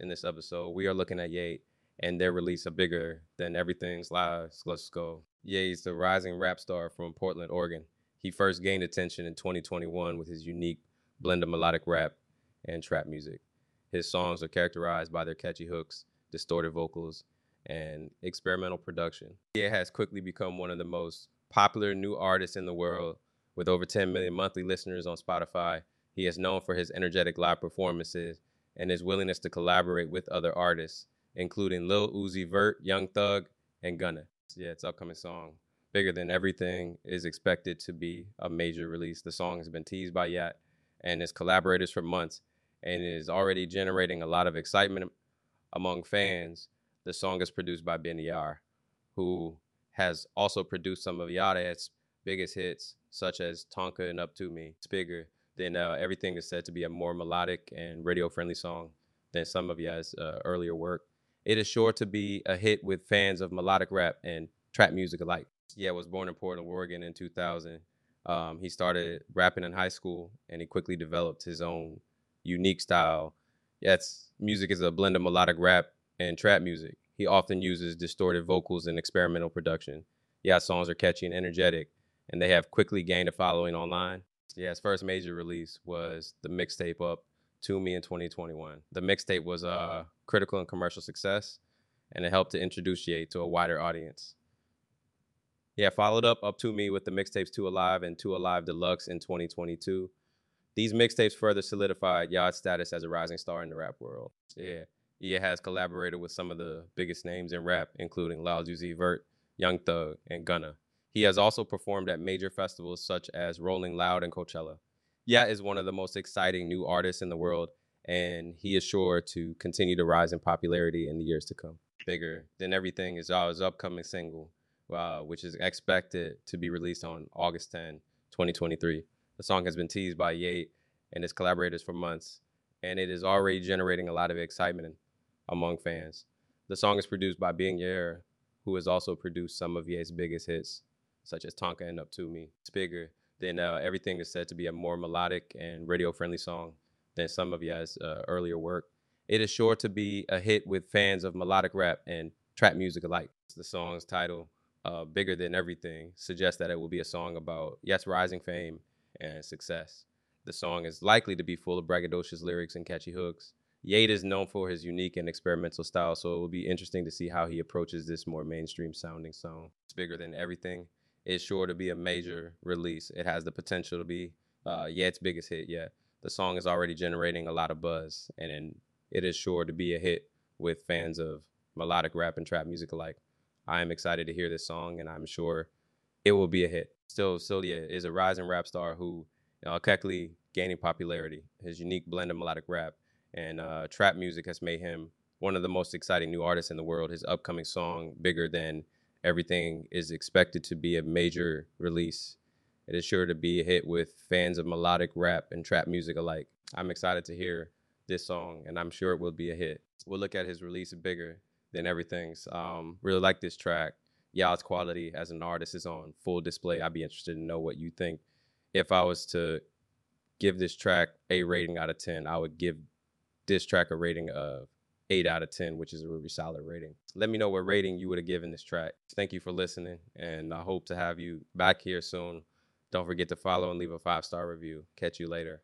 in this episode, we are looking at Yeat and their release of Bigger Than Everything's live. Go. Yeat is the rising rap star from Portland, Oregon. He first gained attention in 2021 with his unique blend of melodic rap and trap music. His songs are characterized by their catchy hooks, distorted vocals, and experimental production. Yeat has quickly become one of the most popular new artists in the world with over 10 million monthly listeners on Spotify. He is known for his energetic live performances and his willingness to collaborate with other artists, including Lil Uzi Vert, Young Thug, and Gunna. Yeah, its upcoming song, Bigger Than Everything, is expected to be a major release. The song has been teased by Yeat and his collaborators for months and is already generating a lot of excitement among fans. The song is produced by BNYX, who has also produced some of Yeat's biggest hits, such as Tonka and Up To Me. It's bigger than uh, everything is said to be a more melodic and radio friendly song than some of Yeat's uh, earlier work. It is sure to be a hit with fans of melodic rap and trap music alike. Yeat, was born in Portland, Oregon in 2000. Um, he started rapping in high school and he quickly developed his own unique style. Yeat's, music is a blend of melodic rap and trap music. He often uses distorted vocals and experimental production. Yeah, songs are catchy and energetic, and they have quickly gained a following online. Yeah, his first major release was the mixtape Up to Me in 2021. The mixtape was uh, a critical and commercial success, and it helped to introduce Yeat to a wider audience. Yeat, followed up Up to Me with the mixtapes Two Alive and Two Alive Deluxe in 2022. These mixtapes further solidified Yeat's status as a rising star in the rap world. Yeah, he has collaborated with some of the biggest names in rap, including Lil Uzi Vert, Young Thug, and Gunna. He has also performed at major festivals such as Rolling Loud and Coachella. Yeat is one of the most exciting new artists in the world, and he is sure to continue to rise in popularity in the years to come. Bigger than everything is his upcoming single, uh, which is expected to be released on August 10, 2023. The song has been teased by Yeat and his collaborators for months, and it is already generating a lot of excitement among fans. The song is produced by BNYX, who has also produced some of Yeat's biggest hits, such as Tonka and Up To Me. It's bigger than uh, everything is said to be a more melodic and radio-friendly song than some of Yeat's uh, earlier work. It is sure to be a hit with fans of melodic rap and trap music alike. The song's title, uh, Bigger Than Everything, suggests that it will be a song about Yeat's rising fame and success. The song is likely to be full of braggadocious lyrics and catchy hooks. Yeat is known for his unique and experimental style, so it will be interesting to see how he approaches this more mainstream sounding song. It's bigger than everything. It's sure to be a major release. It has the potential to be uh, Yeat's biggest hit yet. The song is already generating a lot of buzz, and it is sure to be a hit with fans of melodic rap and trap music alike. I am excited to hear this song, and I'm sure it will be a hit. Still, Celia is a rising rap star who know, quickly gaining popularity. His unique blend of melodic rap and uh, trap music has made him one of the most exciting new artists in the world. His upcoming song, Bigger Than Everything, is expected to be a major release. It is sure to be a hit with fans of melodic rap and trap music alike. I'm excited to hear this song, and I'm sure it will be a hit. We'll look at his release, Bigger Than Everything's. Um, really like this track. Yeat's quality as an artist is on full display. I'd be interested to know what you think. If I was to give this track a rating out of 10, I would give this track a rating of 8 out of 10, which is a really solid rating. Let me know what rating you would have given this track. Thank you for listening, and I hope to have you back here soon. Don't forget to follow and leave a five star review. Catch you later.